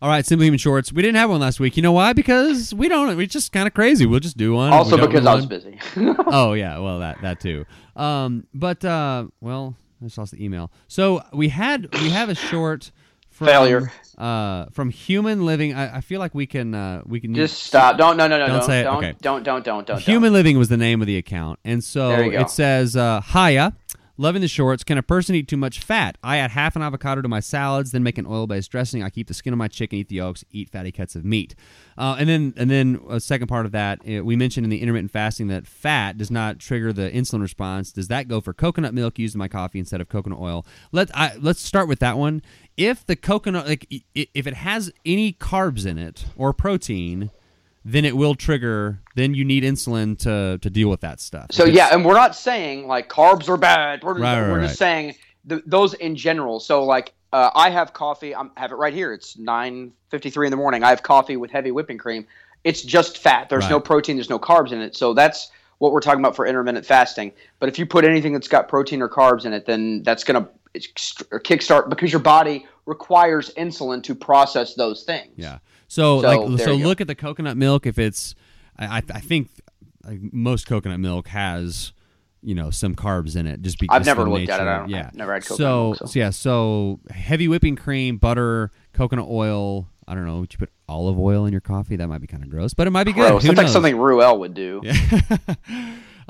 All right, Simply Human Shorts. We didn't have one last week. You know why? Because we don't. We're just kind of crazy. We'll just do one. Also because I was busy. oh yeah, well that that too. Um, but uh, well, I just lost the email. So we had we have a short from, Failure. uh, from Human Living. I, I feel like we can uh, we can Just stop. Don't no no no Don't don't say it. don't Okay. don't don't don't don't. Human Living was the name of the account, and so There you go. it says, uh, "Hiya, loving the shorts. Can a person eat too much fat? I add half an avocado to my salads, then make an oil-based dressing. I keep the skin of my chicken, eat the yolks, eat fatty cuts of meat. Uh, and then, and then a second part of that, uh, we mentioned in the intermittent fasting that fat does not trigger the insulin response. Does that go for coconut milk used in my coffee instead of coconut oil? Let I, let's start with that one. If the coconut, like, if it has any carbs in it or protein." Then it will trigger. Then you need insulin to to deal with that stuff. So it's- yeah, and we're not saying like carbs are bad. We're, Right, right, we're right. just saying th- those in general. So like uh, I have coffee. I have it right here. It's nine fifty three in the morning. I have coffee with heavy whipping cream. It's just fat. There's no protein. There's no carbs in it. So that's what we're talking about for intermittent fasting. But if you put anything that's got protein or carbs in it, then that's gonna kickstart because your body requires insulin to process those things. yeah. So, So, like, so you go. look at the coconut milk. If it's, I I, think like, most coconut milk has. You know some carbs in it, just because I've never the looked at it. I don't- yeah, I've never had coconut so, milk, so. so yeah, so heavy whipping cream, butter, coconut oil. I don't know. Would you put olive oil in your coffee? That might be kind of gross, but it might be good. Gross. Who That's like something Ruel would do.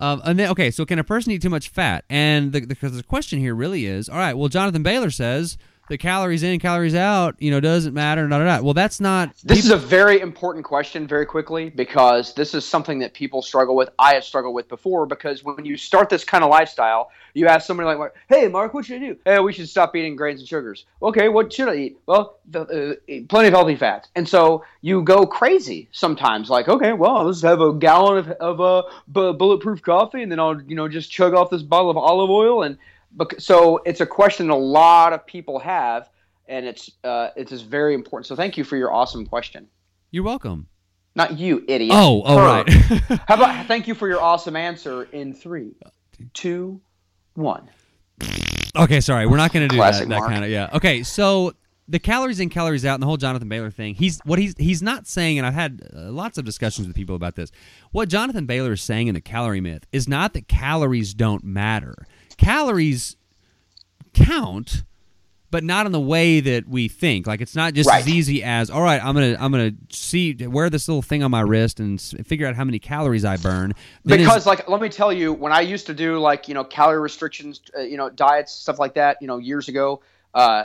Um, and then, okay, so can a person eat too much fat? And the, because the question here really is, all right, well, Jonathan Bailor says the calories in, calories out, you know, doesn't matter. Da, da, da. Well, that's not. This is a very important question, very quickly, because this is something that people struggle with. I have struggled with before because when you start this kind of lifestyle, you ask somebody like, "Hey, Mark, what should I do?" Hey, we should stop eating grains and sugars. Okay, what should I eat? Well, the, uh, plenty of healthy fats, and so you go crazy sometimes. Like, okay, well, let's have a gallon of, of uh, bu- bulletproof coffee, and then I'll you know just chug off this bottle of olive oil, and so it's a question a lot of people have and it's uh, it is very important. So thank you for your awesome question. You're welcome. Not you, idiot. Oh, oh, Her. right. How about thank you for your awesome answer in three, two, one. okay, sorry. We're not going to do that, Classic that Mark. kind of, yeah. Okay, so the calories in, calories out, and the whole Jonathan Bailor thing, he's what he's he's not saying, and I've had uh, lots of discussions with people about this. What Jonathan Bailor is saying in the calorie myth is not that calories don't matter. Calories count but not in the way that we think like it's not just Right. as easy as all right i'm gonna i'm gonna see wear this little thing on my wrist and figure out how many calories i burn Then Because like let me tell you, when I used to do like you know calorie restrictions, uh, you know diets stuff like that, you know years ago. Uh,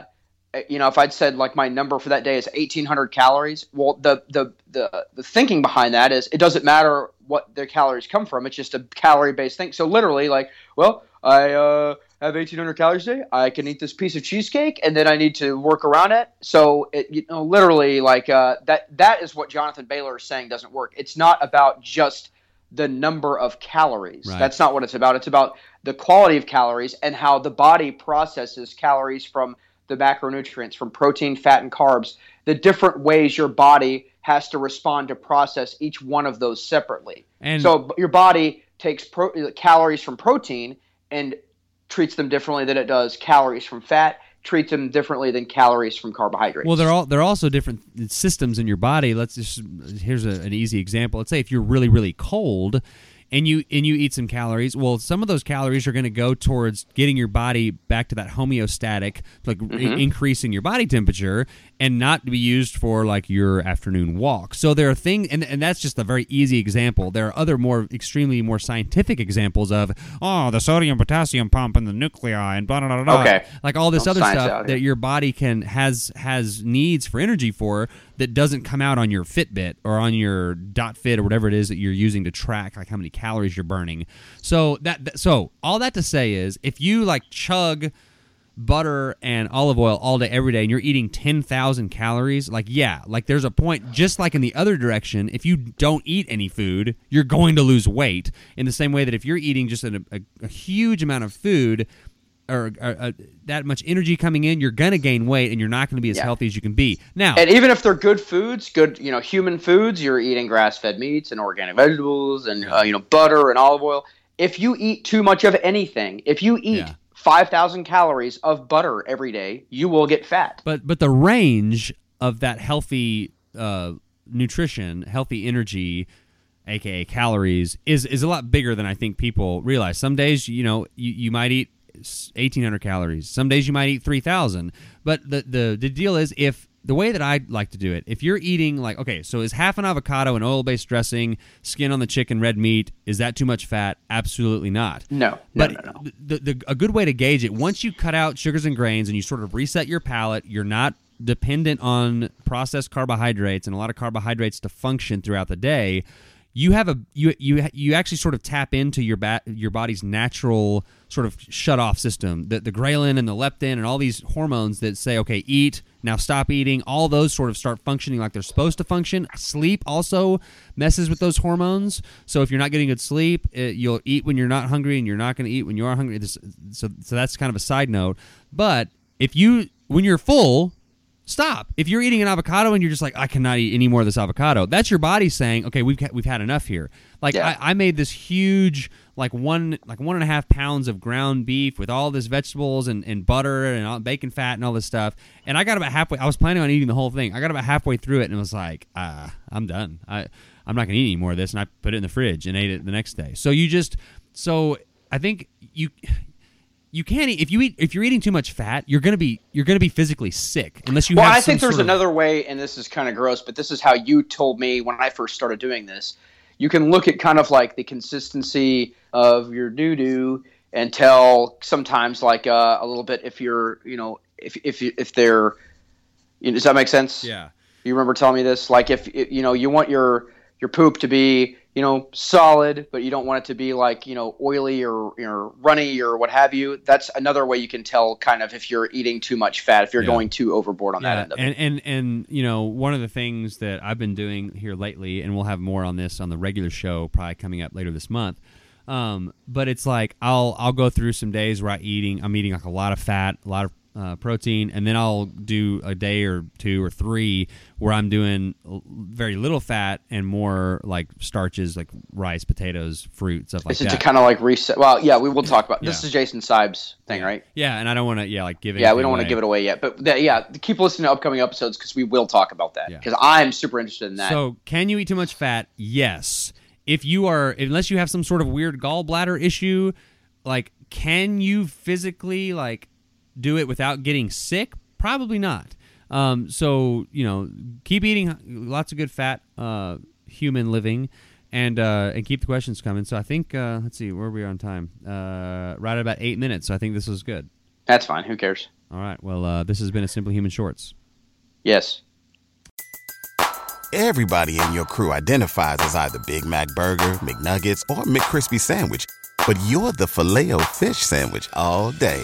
you know, if I'd said like my number for that day is eighteen hundred calories, well, the, the the the thinking behind that is it doesn't matter what their calories come from; it's just a calorie based thing. So literally, like, well, I uh, have eighteen hundred calories a day. I can eat this piece of cheesecake, and then I need to work around it. So it, you know, literally, like uh, that that is what Jonathan Bailor is saying doesn't work. It's not about just the number of calories. Right. That's not what it's about. It's about the quality of calories and how the body processes calories from the macronutrients, from protein, fat, and carbs, the different ways your body has to respond to process each one of those separately. And- so your body takes pro- calories from protein and treats them differently than it does calories from fat, treats them differently than calories from carbohydrates. Well, they're all they're also different systems in your body. Let's just here's a, an easy example. Let's say if you're really really cold and you and you eat some calories, well, some of those calories are going to go towards getting your body back to that homeostatic, like Mm-hmm. increasing your body temperature, and not to be used for like your afternoon walk. So there are things, and and that's just a very easy example. There are other more extremely more scientific examples of oh the sodium potassium pump and the nuclei and blah blah blah. blah. Okay. like all this No other stuff that your body can has has needs for energy for that doesn't come out on your Fitbit or on your Dot Fit or whatever it is that you're using to track like how many calories you're burning. So that so all that to say is if you like chug butter and olive oil all day every day and you're eating 10,000 calories like yeah like there's a point just like in the other direction if you don't eat any food you're going to lose weight in the same way that if you're eating just a, a huge amount of food or, or uh, that much energy coming in you're going to gain weight and you're not going to be as Yeah. healthy as you can be now And even if they're good foods, good you know human foods, you're eating grass-fed meats and organic vegetables and uh, you know butter and olive oil. If you eat too much of anything, if you eat Yeah. five thousand calories of butter every day, you will get fat. But but the range of that healthy uh, nutrition, healthy energy, aka calories, is is a lot bigger than I think people realize. Some days, you know, you, you might eat eighteen hundred calories. Some days you might eat three thousand. But the, the the deal is if the way that I like to do it, if you're eating like okay, so is half an avocado and oil based dressing, skin on the chicken, red meat, is that too much fat? Absolutely not. No, no, But no, no. The, the, a good way to gauge it once you cut out sugars and grains and you sort of reset your palate, you're not dependent on processed carbohydrates and a lot of carbohydrates to function throughout the day. You have a you you you actually sort of tap into your ba- your body's natural sort of shut off system. The the ghrelin and the leptin and all these hormones that say okay eat now stop eating. All those sort of start functioning like they're supposed to function. Sleep also messes with those hormones. So if you're not getting good sleep, it, you'll eat when you're not hungry and you're not going to eat when you are hungry. This, so so that's kind of a side note. But if you when you're full stop. If you're eating an avocado and you're just like, I cannot eat any more of this avocado, that's your body saying, okay, we've we've had enough here. Like Yeah. I, I made this huge, like one like one and a half pounds of ground beef with all this vegetables and, and butter and all, bacon fat and all this stuff, and I got about halfway. I was planning on eating the whole thing. I got about halfway through it and was like, uh, I'm done. I I'm not gonna eat any more of this, and I put it in the fridge and ate it the next day. So you just so I think you you can't eat if you eat if you're eating too much fat you're gonna be you're gonna be physically sick unless you well, I think there's sort of- another way, and this is kind of gross, but this is how you told me when I first started doing this. You can look at kind of like the consistency of your doo doo and tell sometimes like uh, a little bit if you're, you know, if if if they're, you know, does that make sense? yeah You remember telling me this? Like if if, you know you want your your poop to be you know solid, but you don't want it to be like you know oily or know, runny or what have you. That's another way you can tell kind of if you're eating too much fat, if you're Yeah. going too overboard on that end of and, it. and and you know one of the things that i've been doing here lately and we'll have more on this on the regular show probably coming up later this month um, but it's like i'll i'll go through some days where i eating i'm eating like a lot of fat a lot of uh, protein and then i'll do a day or two or three where i'm doing very little fat and more like starches like rice potatoes fruit stuff like Is it that to kind of like reset? Well, yeah, we will talk about this. Yeah. Is Jason Seib's thing, right? yeah and i don't want to yeah like give it. Yeah, we don't want to give it away yet, but th- yeah, keep listening to upcoming episodes because we will talk about that Yeah. because I'm super interested in that. So, can you eat too much fat? Yes. If you are, unless you have some sort of weird gallbladder issue, like, can you physically like do it without getting sick? Probably not. Um, so you know, keep eating lots of good fat, uh, human living, and uh, and keep the questions coming. So I think uh, let's see where we are on time. Uh, right at about eight minutes. So I think this was good. That's fine. Who cares? All right. Well, uh, this has been a Simply Human Shorts. Yes. Everybody in your crew identifies as either Big Mac Burger, McNuggets, or McCrispy Sandwich. But you're the filet O fish Sandwich all day.